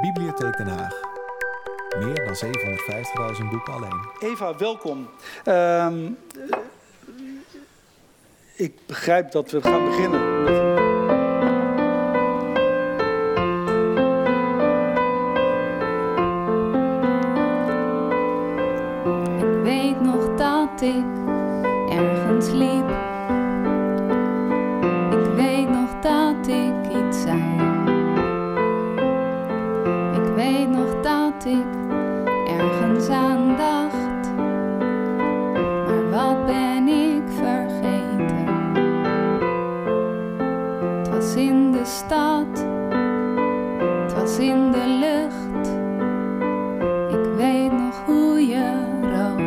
Bibliotheek Den Haag. Meer dan 750.000 boeken alleen. Eva, welkom. Ehm, eh, ik begrijp dat we gaan beginnen. In de lucht. Ik weet nog hoe je rook.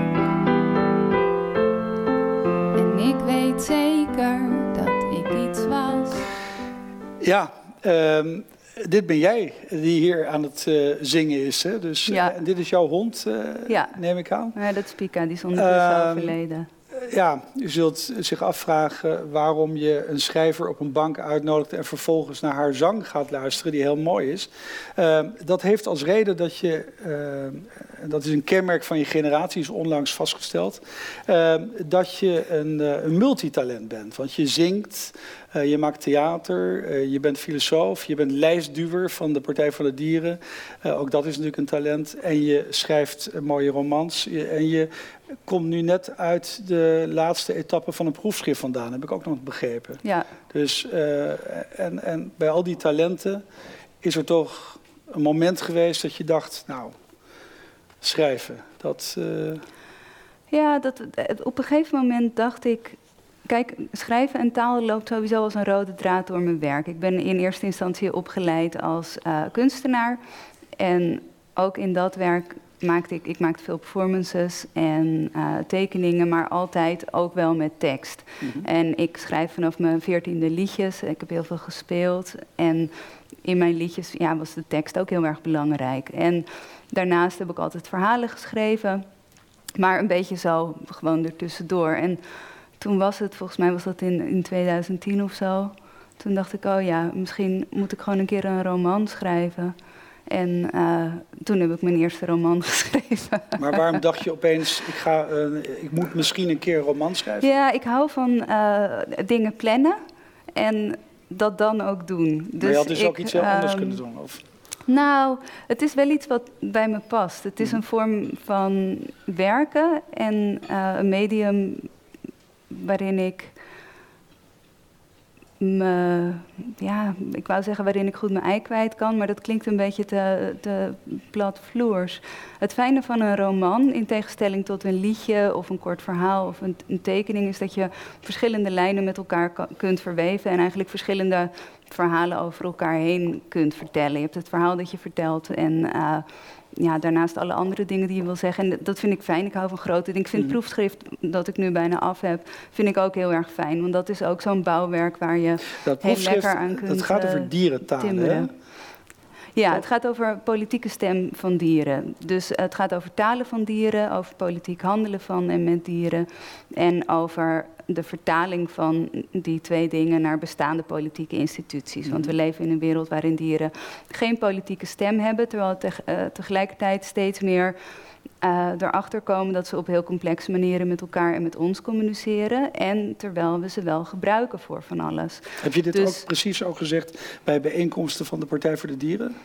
En ik weet zeker dat ik iets was. Ja, ehm, dit ben jij die hier aan het eh, zingen is. Hè? Dus, Ja. eh, en dit is jouw hond, Ja. neem ik aan. Ja, dat is Pika, die is ondertussen Ehm, overleden. Ja, u zult zich afvragen waarom je een schrijver op een bank uitnodigt en vervolgens naar haar zang gaat luisteren, die heel mooi is. Ehm, dat heeft als reden dat je, ehm, dat is een kenmerk van je generatie, is onlangs vastgesteld, ehm, dat je een, eh, een multitalent bent. Want je zingt, eh, je maakt theater, eh, je bent filosoof, je bent lijstduwer van de Partij van de Dieren. Eh, ook dat is natuurlijk een talent. En je schrijft mooie romans. Je- en je komt nu net uit de laatste etappe van een proefschrift vandaan, heb ik ook nog begrepen. Ja, Dus, en, en bij al die talenten is er toch een moment geweest dat je dacht, nou, schrijven, dat... ja dat, op een gegeven moment dacht ik... Kijk, schrijven en taal loopt sowieso als een rode draad door mijn werk. Ik ben in eerste instantie opgeleid als eh, kunstenaar. En ook in dat werk maakte ik... Ik maakte veel performances en eh, tekeningen, maar altijd ook wel met tekst. En ik schrijf vanaf mijn veertiende liedjes. Ik heb heel veel gespeeld. En in mijn liedjes ja, was de tekst ook heel erg belangrijk. En daarnaast heb ik altijd verhalen geschreven. Maar een beetje zo gewoon ertussendoor. En toen was het, volgens mij was dat in, in 2010 of zo. Toen dacht ik, oh ja, misschien moet ik gewoon een keer een roman schrijven. En eh, toen heb ik mijn eerste roman geschreven. maar waarom dacht je opeens, ik, ga, eh, ik moet misschien een keer een roman schrijven? Ja, ik hou van eh, dingen plannen en dat dan ook doen. maar je had dus ik, ook iets heel anders ehm, kunnen doen. Of? Nou, het is wel iets wat bij me past. Het is Mhm. een vorm van werken en een medium waarin ik me, ja, ik wou zeggen waarin ik goed mijn ei kwijt kan, maar dat klinkt een beetje te, te platvloers. Het fijne van een roman, in tegenstelling tot een liedje of een kort verhaal of een, een tekening, is dat je verschillende lijnen met elkaar ka- kunt verweven en eigenlijk verschillende verhalen over elkaar heen kunt vertellen. Je hebt het verhaal dat je vertelt en eh, ja, daarnaast alle andere dingen die je wil zeggen. En dat vind ik fijn. Ik hou van grote dingen. Ik vind het Mhm. proefschrift dat ik nu bijna af heb, vind ik ook heel erg fijn. Want dat is ook zo'n bouwwerk waar je Dat heel lekker aan kunt, dat gaat eh, over dierentalen, hè? timmeren. Ja, het gaat over politieke stem van dieren. Dus het gaat over talen van dieren, over politiek handelen van en met dieren. En over de vertaling van die twee dingen naar bestaande politieke instituties. Want we leven in een wereld waarin dieren geen politieke stem hebben, terwijl teg- eh, tegelijkertijd steeds meer eh, erachter komen dat ze op heel complexe manieren met elkaar en met ons communiceren. En terwijl we ze wel gebruiken voor van alles. Heb je dit Dus- ook precies ook gezegd bij bijeenkomsten van de Partij voor de Dieren?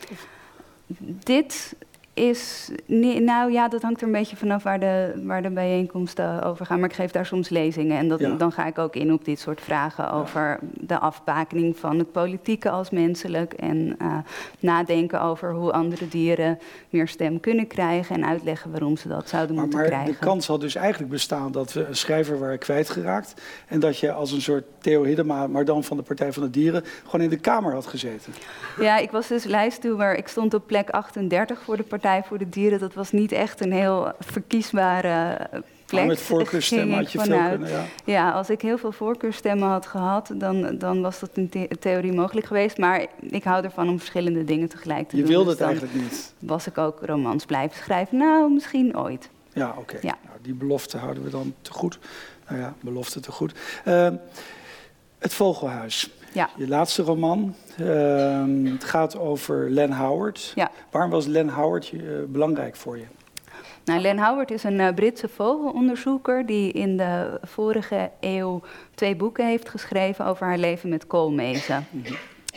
Dit is, nee, nou ja, dat hangt er een beetje vanaf waar de, waar de bijeenkomsten over gaan. Maar ik geef daar soms lezingen en dat, Ja. dan ga ik ook in op dit soort vragen over de afbakening van het politieke als menselijk. En eh, nadenken over hoe andere dieren meer stem kunnen krijgen en uitleggen waarom ze dat zouden Maar, moeten maar krijgen. de kans had dus eigenlijk bestaan dat we een schrijver waren kwijtgeraakt. En dat je als een soort Theo Hiddema, maar dan van de Partij van de Dieren, gewoon in de Kamer had gezeten. Ja, ik was dus lijstduwer. Ik stond op plek 38 voor de Partij voor de Dieren. Dat was niet echt een heel verkiesbare plek. Met voorkeurstemmen had je veel kunnen, ja. Ja, als ik heel veel voorkeurstemmen had gehad, dan, dan was dat in the- theorie mogelijk geweest. Maar ik hou ervan om verschillende dingen tegelijk te Je doen. wilde dus het eigenlijk niet. was ik ook romans blijven schrijven. Nou, misschien ooit. Ja, oké. Ja. Nou, die belofte houden we dan te goed. Nou ja, belofte te goed. Ehm, het Vogelhuis. Ja. Je laatste roman. Ehm, het gaat over Len Howard. Ja. Waarom was Len Howard uh, belangrijk voor je? Nou, Len Howard is een uh, Britse vogelonderzoeker die in de vorige eeuw twee boeken heeft geschreven over haar leven met koolmezen. Mhm.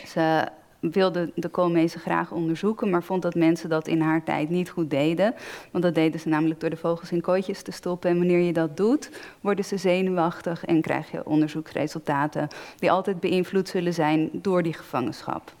Ze wilde de koolmezen graag onderzoeken, maar vond dat mensen dat in haar tijd niet goed deden. Want dat deden ze namelijk door de vogels in kooitjes te stoppen. En wanneer je dat doet, worden ze zenuwachtig en krijg je onderzoeksresultaten die altijd beïnvloed zullen zijn door die gevangenschap.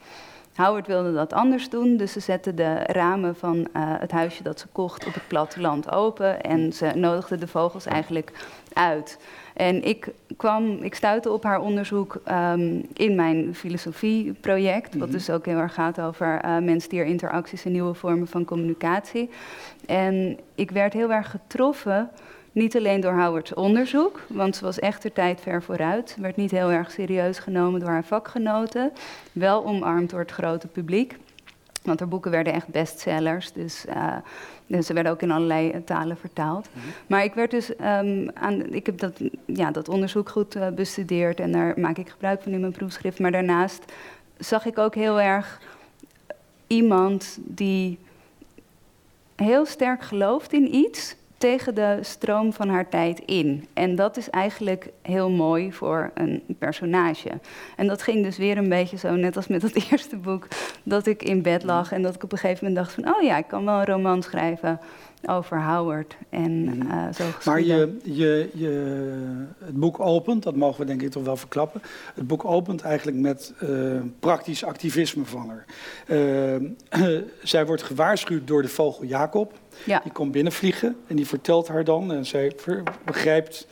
Howard wilde dat anders doen, dus ze zette de ramen van uh, het huisje dat ze kocht op het platteland open en ze nodigde de vogels eigenlijk uit. En ik kwam, ik stuitte op haar onderzoek um, in mijn filosofieproject, wat mhm. dus ook heel erg gaat over uh, mens-dier-interacties en nieuwe vormen van communicatie. En ik werd heel erg getroffen niet alleen door Howard's onderzoek, want ze was echt er tijd ver vooruit. Werd niet heel erg serieus genomen door haar vakgenoten. Wel omarmd door het grote publiek. Want haar boeken werden echt bestsellers. Dus, uh, dus ze werden ook in allerlei talen vertaald. Mhm. Maar ik werd dus um, aan. Ik heb dat, ja, dat onderzoek goed uh, bestudeerd en daar maak ik gebruik van in mijn proefschrift. Maar daarnaast zag ik ook heel erg iemand die heel sterk gelooft in iets tegen de stroom van haar tijd in. En dat is eigenlijk heel mooi voor een personage. En dat ging dus weer een beetje zo, net als met dat eerste boek, dat ik in bed lag en dat ik op een gegeven moment dacht van, oh ja, ik kan wel een roman schrijven over Howard. En, uh, zo maar je, je, je, het boek opent, dat mogen we denk ik toch wel verklappen. Het boek opent eigenlijk met uh, praktisch activisme van haar. Uh, zij wordt gewaarschuwd door de vogel Jacob. Ja. Die komt binnenvliegen en die vertelt haar dan, en zij begrijpt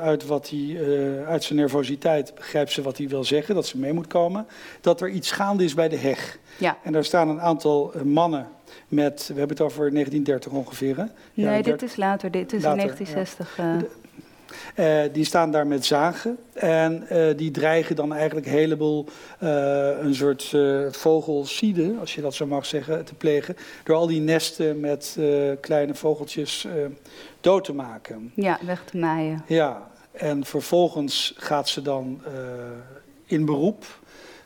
uit, wat hij, uit zijn nervositeit, begrijpt ze wat hij wil zeggen, dat ze mee moet komen, dat er iets gaande is bij de heg. Ja. En daar staan een aantal mannen met, we hebben het over 1930 ongeveer. Hè? Nee, dit is later, dit is later, in 1960. Ja. Uh, die staan daar met zagen en uh, die dreigen dan eigenlijk een heleboel uh, een soort vogelcide, als je dat zo mag zeggen, te plegen. Door al die nesten met kleine vogeltjes dood te maken. Ja, weg te maaien. Ja, en vervolgens gaat ze dan in beroep.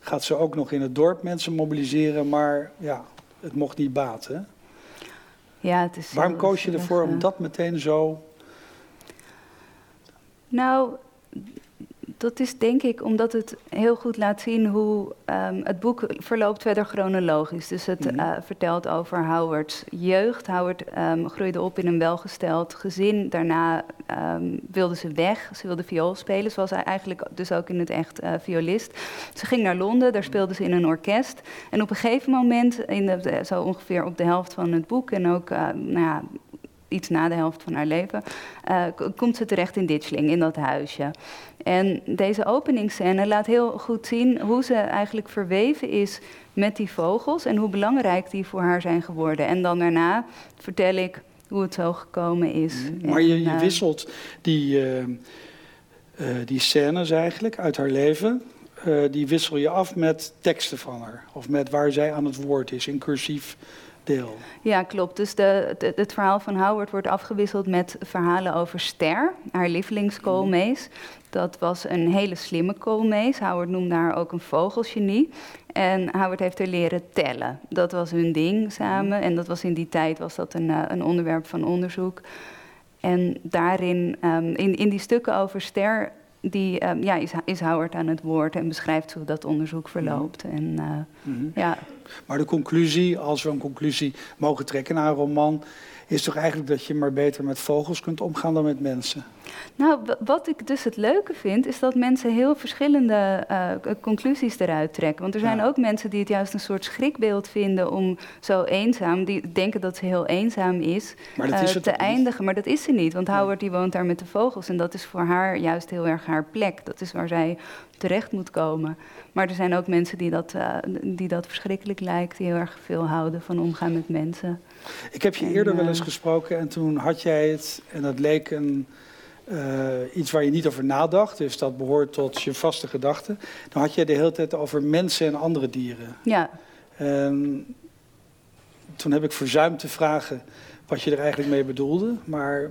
Gaat ze ook nog in het dorp mensen mobiliseren, maar ja, het mocht niet baten. Ja, het is Waarom koos je ervoor om dat meteen zo nou, dat is denk ik omdat het heel goed laat zien hoe um, het boek verloopt verder chronologisch. Dus het mm uh, vertelt over Howard's jeugd. Howard um, groeide op in een welgesteld gezin. Daarna um, wilde ze weg. Ze wilde viool spelen. Ze was eigenlijk dus ook in het echt uh, violist. Ze ging naar Londen. Daar speelde ze in een orkest. En op een gegeven moment, in de, zo ongeveer op de helft van het boek... en ook uh, nou ja, iets na de helft van haar leven, uh, komt ze terecht in Ditchling, in dat huisje. En deze openingsscène laat heel goed zien hoe ze eigenlijk verweven is met die vogels en hoe belangrijk die voor haar zijn geworden. En dan daarna vertel ik hoe het zo gekomen is. Mm, maar je, je eh, wisselt die, uh, die scènes eigenlijk uit haar leven. die wissel je af met teksten van haar. Of met waar zij aan het woord is, in cursief deel. Ja, klopt. Dus de, het verhaal van Howard wordt afgewisseld met verhalen over Ster, haar lievelingskoolmees. Dat was een hele slimme koolmees. Howard noemde haar ook een vogelgenie. En Howard heeft haar leren tellen. Dat was hun ding samen. En dat was in die tijd was dat een, eh, een onderwerp van onderzoek. En daarin, um, in, in die stukken over Ster, die, um, ja, is, is Howard aan het woord en beschrijft hoe dat onderzoek verloopt. En, uh, mm -hmm. ja. Maar de conclusie, als we een conclusie mogen trekken naar een roman, is toch eigenlijk dat je maar beter met vogels kunt omgaan dan met mensen? Nou, wat ik dus het leuke vind, is dat mensen heel verschillende uh, conclusies eruit trekken. Want er zijn ook mensen die het juist een soort schrikbeeld vinden om zo eenzaam, die denken dat ze heel eenzaam is, uh, te eindigen. Maar dat is ze niet, want Howard die woont daar met de vogels en dat is voor haar juist heel erg haar plek. Dat is waar zij terecht moet komen. Maar er zijn ook mensen die dat, uh, die dat verschrikkelijk lijkt, die heel erg veel houden van omgaan met mensen. Ik heb je eerder wel eens gesproken en toen had jij het, en dat leek een, uh, iets waar je niet over nadacht, dus dat behoort tot je vaste gedachten. Dan had jij de hele tijd over mensen en andere dieren. Ja. En toen heb ik verzuimd te vragen wat je er eigenlijk mee bedoelde, maar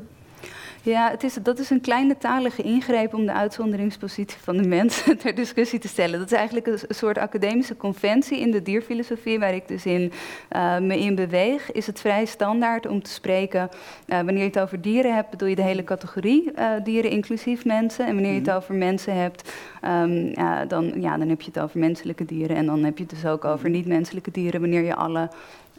Ja, het is, dat is een kleine talige ingreep om de uitzonderingspositie van de mens ter discussie te stellen. Dat is eigenlijk een, soort academische conventie in de dierfilosofie, waar ik dus in, uh, me in beweeg. Is het vrij standaard om te spreken, uh, wanneer je het over dieren hebt, bedoel je de hele categorie uh, dieren, inclusief mensen. En wanneer je het Mhm. over mensen hebt, um, dan, ja, dan heb je het over menselijke dieren. En dan heb je het dus ook over Mhm. niet-menselijke dieren, wanneer je alle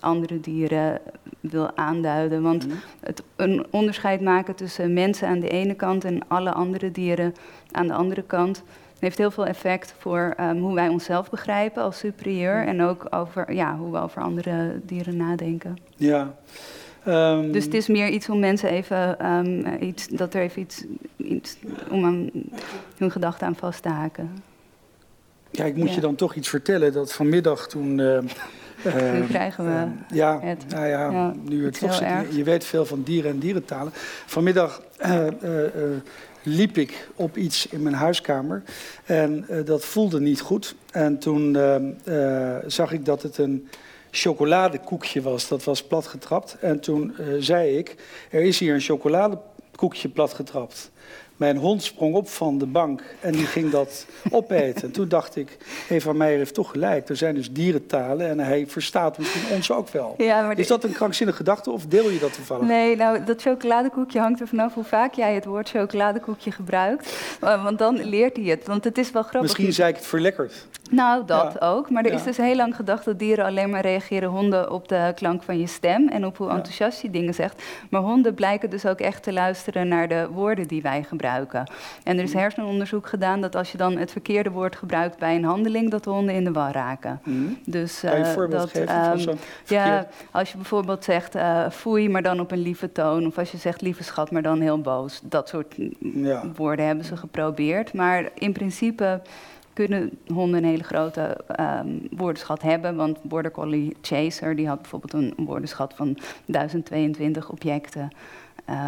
andere dieren wil aanduiden. Want Mhm. het, een onderscheid maken tussen mensen aan de ene kant en alle andere dieren aan de andere kant heeft heel veel effect voor um, hoe wij onszelf begrijpen als superieur Mhm. en ook over ja, hoe we over andere dieren nadenken. Ja. Um, Dus het is meer iets om mensen even um, iets, dat er even iets, iets om aan hun gedachten aan vast te haken. Ja, ik moet Ja. je dan toch iets vertellen dat vanmiddag toen. Uh, nu krijgen we. Uh, ja, het. nou ja, Ja, nu het toch zit, je, je weet veel van dieren en dierentalen. Vanmiddag uh, liep ik op iets in mijn huiskamer en dat voelde niet goed. En toen uh, zag ik dat het een chocoladekoekje was, dat was platgetrapt. En toen zei ik, er is hier een chocoladekoekje platgetrapt. Mijn hond sprong op van de bank en die ging dat opeten. En toen dacht ik, Eva Meijer heeft toch gelijk. Er zijn dus dierentalen en hij verstaat misschien ons ook wel. Ja, maar is dat een krankzinnige gedachte of deel je dat toevallig? Nee, nou, dat chocoladekoekje hangt er vanaf hoe vaak jij het woord chocoladekoekje gebruikt. Want dan leert hij het. Want het is wel grappig. Misschien zei ik het verlekkerd. Nou, dat Ja. ook. Maar er Ja. is dus heel lang gedacht dat dieren alleen maar reageren honden op de klank van je stem en op hoe enthousiast je dingen zegt. Maar honden blijken dus ook echt te luisteren naar de woorden die wij gebruiken. En er is hersenonderzoek gedaan dat als je dan het verkeerde woord gebruikt bij een handeling, dat de honden in de war raken. Mhm. Dus, Kan je een eh, voorbeeld dat, geven van ehm, zo'n ja, als je bijvoorbeeld zegt eh foei, maar dan op een lieve toon. Of als je zegt lieve schat, maar dan heel boos. Dat soort Ja. woorden hebben ze geprobeerd. Maar in principe kunnen honden een hele grote ehm, woordenschat hebben. Want Border Collie Chaser die had bijvoorbeeld een woordenschat van 1022 objecten.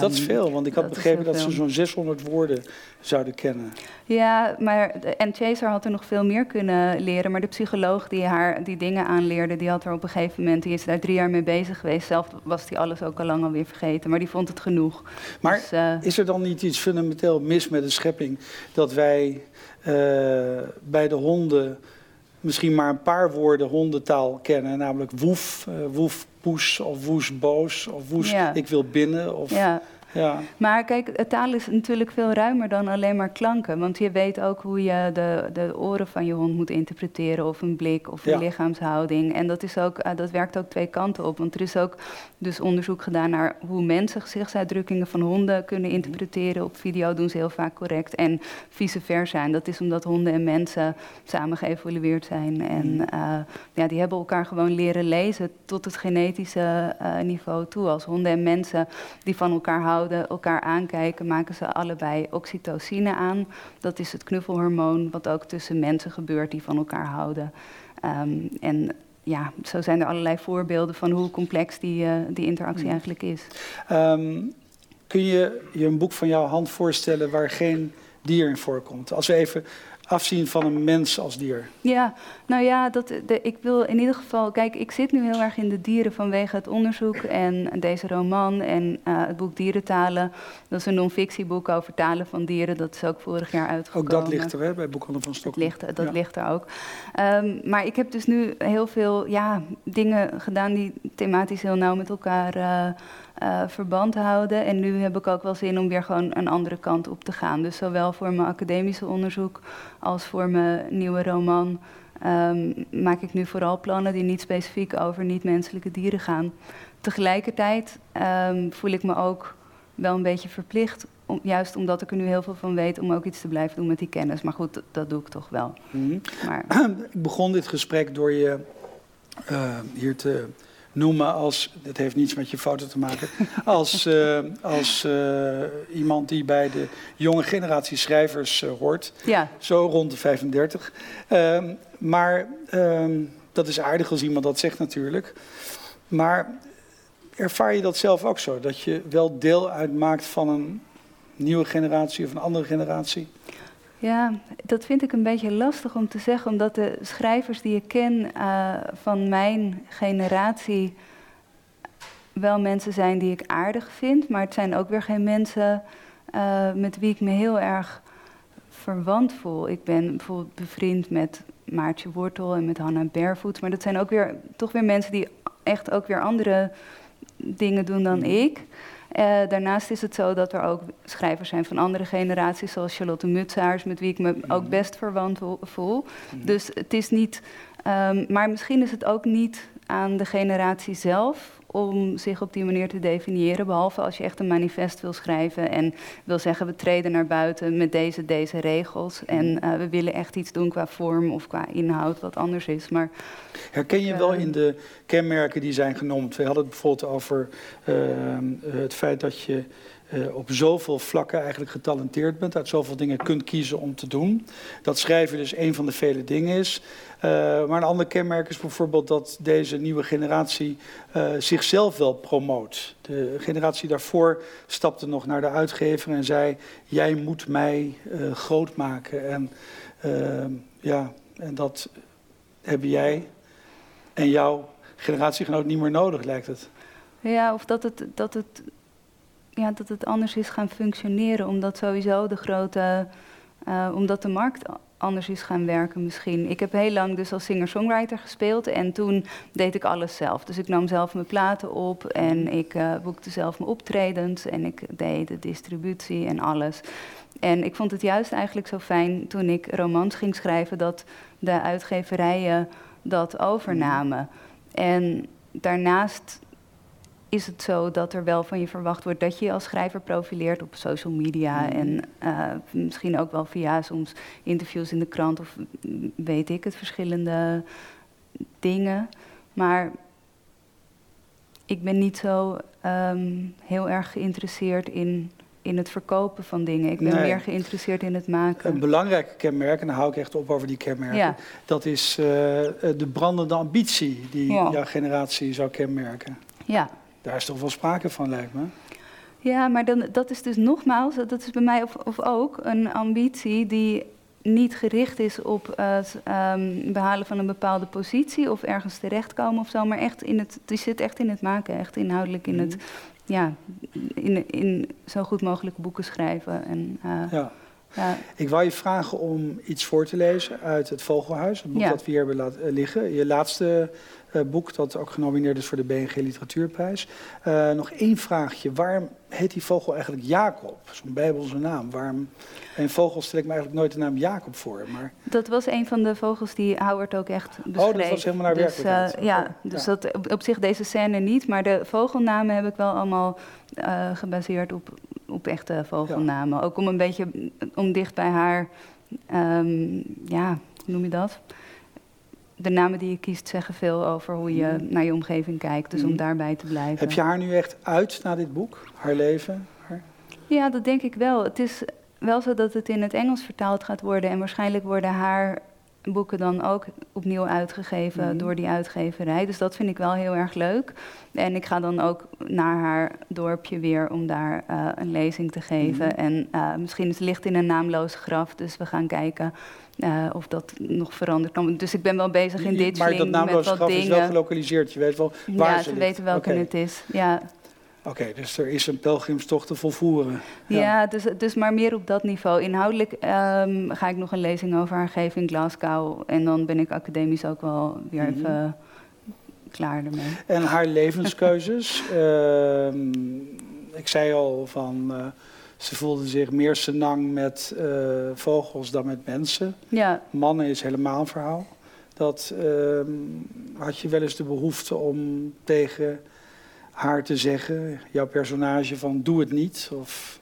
Dat is Ehm, veel, want ik had begrepen dat ze zo'n 600 woorden zouden kennen. Ja, maar en Chaser had er nog veel meer kunnen leren. Maar de psycholoog die haar die dingen aanleerde, die had er op een gegeven moment, die is daar drie jaar mee bezig geweest. Zelf was hij alles ook al lang alweer vergeten, maar die vond het genoeg. Maar Dus, eh, is er dan niet iets fundamenteel mis met de schepping dat wij eh, bij de honden misschien maar een paar woorden hondentaal kennen, namelijk woef, eh, woef poes of woes boos of woes Ja. ik wil binnen of ja. Ja. Maar kijk, taal is natuurlijk veel ruimer dan alleen maar klanken. Want je weet ook hoe je de, de oren van je hond moet interpreteren. Of een blik of een Ja. lichaamshouding. En dat, is ook, eh, dat werkt ook twee kanten op. Want er is ook dus onderzoek gedaan naar hoe mensen gezichtsuitdrukkingen van honden kunnen interpreteren. Op video doen ze heel vaak correct. En vice versa. En dat is omdat honden en mensen samen geëvolueerd zijn. En Mhm. eh, ja, die hebben elkaar gewoon leren lezen tot het genetische eh, niveau toe. Als honden en mensen die van elkaar houden, elkaar aankijken, maken ze allebei oxytocine aan. Dat is het knuffelhormoon wat ook tussen mensen gebeurt die van elkaar houden. Ehm, en ja, zo zijn er allerlei voorbeelden van hoe complex die, eh, die interactie Mm. eigenlijk is. Ehm, kun je je een boek van jouw hand voorstellen waar geen dier in voorkomt? Als we even afzien van een mens als dier. Ja, nou ja, dat, de, ik wil in ieder geval. Kijk, ik zit nu heel erg in de dieren vanwege het onderzoek en deze roman en eh, het boek Dierentalen. Dat is een non-fictieboek over talen van dieren. Dat is ook vorig jaar uitgekomen. Ook dat ligt er hè, bij Boekhandel van Dat Stockholm. ligt, dat Ja. ligt er ook. Ehm, maar ik heb dus nu heel veel ja, dingen gedaan die thematisch heel nauw met elkaar eh, eh, verband houden. En nu heb ik ook wel zin om weer gewoon een andere kant op te gaan. Dus zowel voor mijn academische onderzoek als voor mijn nieuwe roman ehm, maak ik nu vooral plannen die niet specifiek over niet-menselijke dieren gaan. Tegelijkertijd ehm, voel ik me ook wel een beetje verplicht, om, juist omdat ik er nu heel veel van weet, om ook iets te blijven doen met die kennis. Maar goed, dat, dat doe ik toch wel. Mhm. Maar, Ik begon dit gesprek door je eh, hier te noemen als, dit heeft niets met je foto te maken, als, eh, als eh, iemand die bij de jonge generatie schrijvers eh, hoort. ja, Zo rond de 35. Ehm, maar ehm, dat is aardig als iemand dat zegt natuurlijk. Maar ervaar je dat zelf ook zo? Dat je wel deel uitmaakt van een nieuwe generatie of een andere generatie? Ja, dat vind ik een beetje lastig om te zeggen, omdat de schrijvers die ik ken eh, van mijn generatie wel mensen zijn die ik aardig vind, maar het zijn ook weer geen mensen uh, met wie ik me heel erg verwant voel. Ik ben bijvoorbeeld bevriend met Maartje Wortel en met Hanna Barefoot, maar dat zijn ook weer toch weer mensen die echt ook weer andere dingen doen dan ik. Uh, daarnaast is het zo dat er ook schrijvers zijn van andere generaties, zoals Charlotte Mutsaars, met wie ik me ook best verwant voel. Dus het is niet, um, maar misschien is het ook niet aan de generatie zelf om zich op die manier te definiëren. Behalve als je echt een manifest wil schrijven en wil zeggen: we treden naar buiten met deze, deze regels. En uh, we willen echt iets doen qua vorm of qua inhoud wat anders is. Maar, Herken je wel in de kenmerken die zijn genoemd? We hadden het bijvoorbeeld over uh, het feit dat je uh, op zoveel vlakken eigenlijk getalenteerd bent, uit zoveel dingen kunt kiezen om te doen. Dat schrijven dus een van de vele dingen is. Uh, maar een ander kenmerk is bijvoorbeeld dat deze nieuwe generatie uh, zichzelf wel promoot. De generatie daarvoor stapte nog naar de uitgever en zei: Jij moet mij groot maken. En, ja, en dat hebben jij en jouw generatiegenoot niet meer nodig, lijkt het. Ja, of dat het, dat het ja, dat het anders is gaan functioneren. Omdat sowieso de grote. Uh, omdat de markt anders is gaan werken misschien. Ik heb heel lang dus als singer-songwriter gespeeld en toen deed ik alles zelf. Dus ik nam zelf mijn platen op en ik uh, boekte zelf mijn optredens en ik deed de distributie en alles. En ik vond het juist eigenlijk zo fijn toen ik romans ging schrijven dat de uitgeverijen dat overnamen. En daarnaast is het zo dat er wel van je verwacht wordt dat je, je als schrijver profileert op social media mm. en uh, misschien ook wel via soms interviews in de krant of weet ik het, verschillende dingen. Maar ik ben niet zo um, heel erg geïnteresseerd in, in het verkopen van dingen. Ik ben nee. meer geïnteresseerd in het maken. Een belangrijk kenmerk, en daar hou ik echt op over die kenmerken, ja. dat is uh, de brandende ambitie die ja. jouw generatie zou kenmerken. Ja, daar is toch wel sprake van, lijkt me. Ja, maar dan, dat is dus nogmaals, dat is bij mij of, of ook een ambitie die niet gericht is op het um, behalen van een bepaalde positie of ergens terechtkomen of zo, maar echt in het, die zit echt in het maken, echt inhoudelijk in het, mhm. ja, in, in zo goed mogelijk boeken schrijven. En, uh, ja. Ja. Ik wou je vragen om iets voor te lezen uit het Vogelhuis, het boek ja. dat we hier hebben laten liggen. Je laatste uh, boek dat ook genomineerd is voor de BNG Literatuurprijs. Uh, nog één vraagje. Waarom heet die vogel eigenlijk Jacob? Zo'n bijbelse naam. Waarom... En vogels stel ik me eigenlijk nooit de naam Jacob voor. Maar... Dat was een van de vogels die Howard ook echt beschreef. Oh, dat was helemaal naar dus, werkelijkheid. Uh, ja, dus ja. dat op, op, zich deze scène niet. Maar de vogelnamen heb ik wel allemaal gebaseerd op, op echte vogelnamen. Ja. Ook om een beetje om dicht bij haar, um, ja, hoe noem je dat? de namen die je kiest zeggen veel over hoe je mm. naar je omgeving kijkt. Dus mm. om daarbij te blijven. Heb je haar nu echt uit na dit boek? Haar leven? Haar... Ja, dat denk ik wel. Het is wel zo dat het in het Engels vertaald gaat worden. En waarschijnlijk worden haar boeken dan ook opnieuw uitgegeven mm. door die uitgeverij. Dus dat vind ik wel heel erg leuk. En ik ga dan ook naar haar dorpje weer om daar uh, een lezing te geven. Mm. En uh, misschien is het ligt in een naamloos graf. Dus we gaan kijken uh, of dat nog veranderd kan. Dus ik ben wel bezig in dit Maar dat naamloze graf is wel gelokaliseerd. Je weet wel waar ja, ze weten welke okay. het is. Ja. Oké, okay, dus er is een pelgrimstocht te volvoeren. Ja, ja dus, dus maar meer op dat niveau. Inhoudelijk um, ga ik nog een lezing over haar geven in Glasgow. En dan ben ik academisch ook wel weer mm -hmm. even klaar ermee. En haar levenskeuzes? uh, ik zei al van... Uh, ze voelde zich meer senang met uh, vogels dan met mensen. Ja. Mannen is helemaal een verhaal. Dat uh, had je wel eens de behoefte om tegen haar te zeggen, jouw personage, van doe het niet? Of...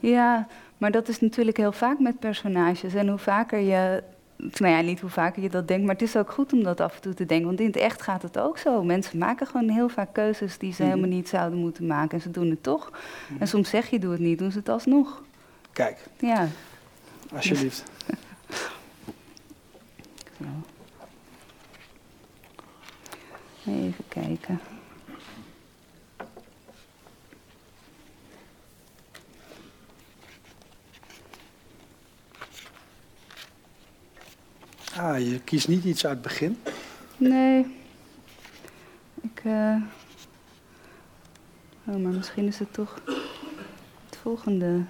Ja, maar dat is natuurlijk heel vaak met personages. En hoe vaker je nou ja, niet hoe vaker je dat denkt, maar het is ook goed om dat af en toe te denken. Want in het echt gaat het ook zo. Mensen maken gewoon heel vaak keuzes die ze mm -hmm. helemaal niet zouden moeten maken. En ze doen het toch. Mm -hmm. En soms zeg je doe het niet, doen ze het alsnog. Kijk. Ja. Alsjeblieft. Even kijken. Ah, je kiest niet iets uit het begin? Nee. Ik, uh, Oh, maar misschien is het toch het volgende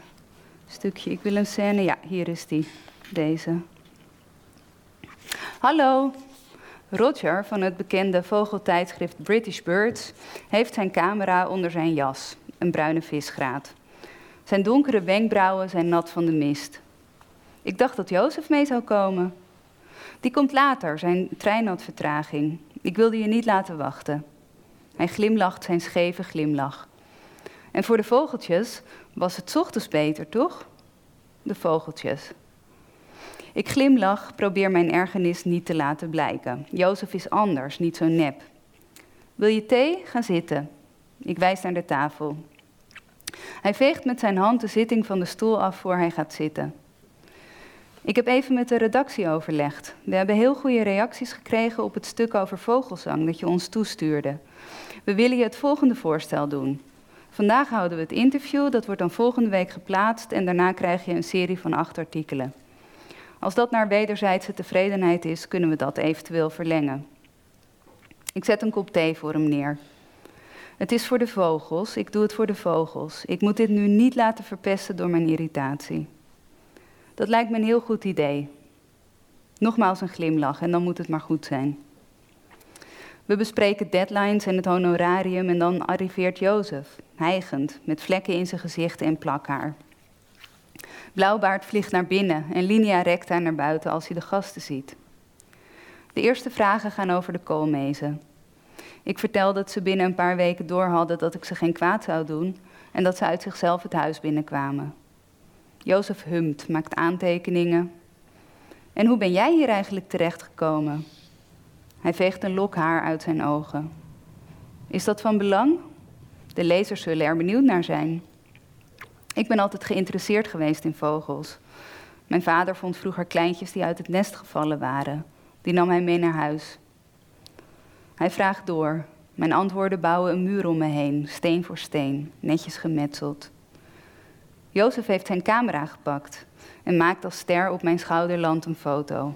stukje. Ik wil een scène. Ja, hier is die. Deze. Hallo. Roger van het bekende vogeltijdschrift British Birds heeft zijn camera onder zijn jas, een bruine visgraat. Zijn donkere wenkbrauwen zijn nat van de mist. Ik dacht dat Jozef mee zou komen. Die komt later, zijn trein had vertraging. Ik wilde je niet laten wachten. Hij glimlacht zijn scheve glimlach. En voor de vogeltjes was het ochtends beter, toch? De vogeltjes. Ik glimlach, probeer mijn ergernis niet te laten blijken. Jozef is anders, niet zo nep. Wil je thee? Ga zitten. Ik wijs naar de tafel. Hij veegt met zijn hand de zitting van de stoel af voor hij gaat zitten. Ik heb even met de redactie overlegd. We hebben heel goede reacties gekregen op het stuk over vogelzang dat je ons toestuurde. We willen je het volgende voorstel doen. Vandaag houden we het interview, dat wordt dan volgende week geplaatst en daarna krijg je een serie van acht artikelen. Als dat naar wederzijdse tevredenheid is, kunnen we dat eventueel verlengen. Ik zet een kop thee voor hem neer. Het is voor de vogels, ik doe het voor de vogels. Ik moet dit nu niet laten verpesten door mijn irritatie. Dat lijkt me een heel goed idee. Nogmaals een glimlach en dan moet het maar goed zijn. We bespreken deadlines en het honorarium en dan arriveert Jozef, hijgend, met vlekken in zijn gezicht en plakhaar. Blauwbaard vliegt naar binnen en linea recta naar buiten als hij de gasten ziet. De eerste vragen gaan over de koolmezen. Ik vertel dat ze binnen een paar weken door hadden dat ik ze geen kwaad zou doen en dat ze uit zichzelf het huis binnenkwamen. Jozef humt, maakt aantekeningen. En hoe ben jij hier eigenlijk terechtgekomen? Hij veegt een lok haar uit zijn ogen. Is dat van belang? De lezers zullen er benieuwd naar zijn. Ik ben altijd geïnteresseerd geweest in vogels. Mijn vader vond vroeger kleintjes die uit het nest gevallen waren. Die nam hij mee naar huis. Hij vraagt door. Mijn antwoorden bouwen een muur om me heen, steen voor steen, netjes gemetseld. Jozef heeft zijn camera gepakt en maakt als ster op mijn schouderland een foto.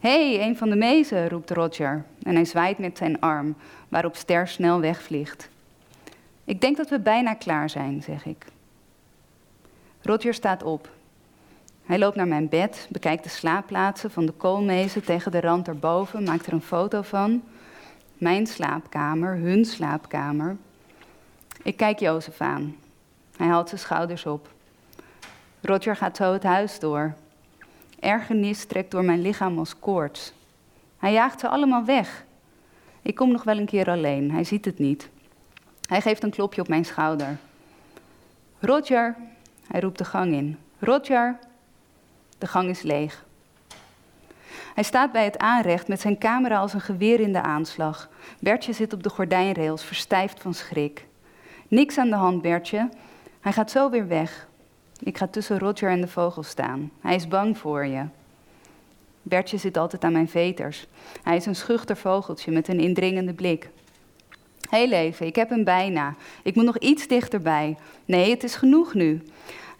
Hé, hey, een van de mezen, roept Roger en hij zwaait met zijn arm, waarop Ster snel wegvliegt. Ik denk dat we bijna klaar zijn, zeg ik. Roger staat op. Hij loopt naar mijn bed, bekijkt de slaapplaatsen van de koolmezen tegen de rand erboven, maakt er een foto van. Mijn slaapkamer, hun slaapkamer. Ik kijk Jozef aan. Hij haalt zijn schouders op. Roger gaat zo het huis door. Ergernis trekt door mijn lichaam als koorts. Hij jaagt ze allemaal weg. Ik kom nog wel een keer alleen, hij ziet het niet. Hij geeft een klopje op mijn schouder. Roger, hij roept de gang in. Roger, de gang is leeg. Hij staat bij het aanrecht met zijn camera als een geweer in de aanslag. Bertje zit op de gordijnrails, verstijfd van schrik. Niks aan de hand, Bertje. Hij gaat zo weer weg. Ik ga tussen Roger en de vogel staan. Hij is bang voor je. Bertje zit altijd aan mijn veters. Hij is een schuchter vogeltje met een indringende blik. Hé leven, ik heb hem bijna. Ik moet nog iets dichterbij. Nee, het is genoeg nu.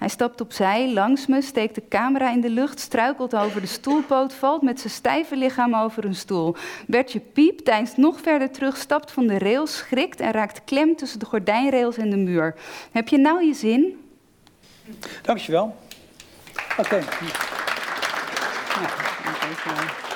Hij stapt opzij, langs me, steekt de camera in de lucht, struikelt over de stoelpoot, valt met zijn stijve lichaam over een stoel. Bertje piept, deinst nog verder terug, stapt van de rails, schrikt en raakt klem tussen de gordijnrails en de muur. Heb je nou je zin? Dankjewel. Oké. Okay. Ja,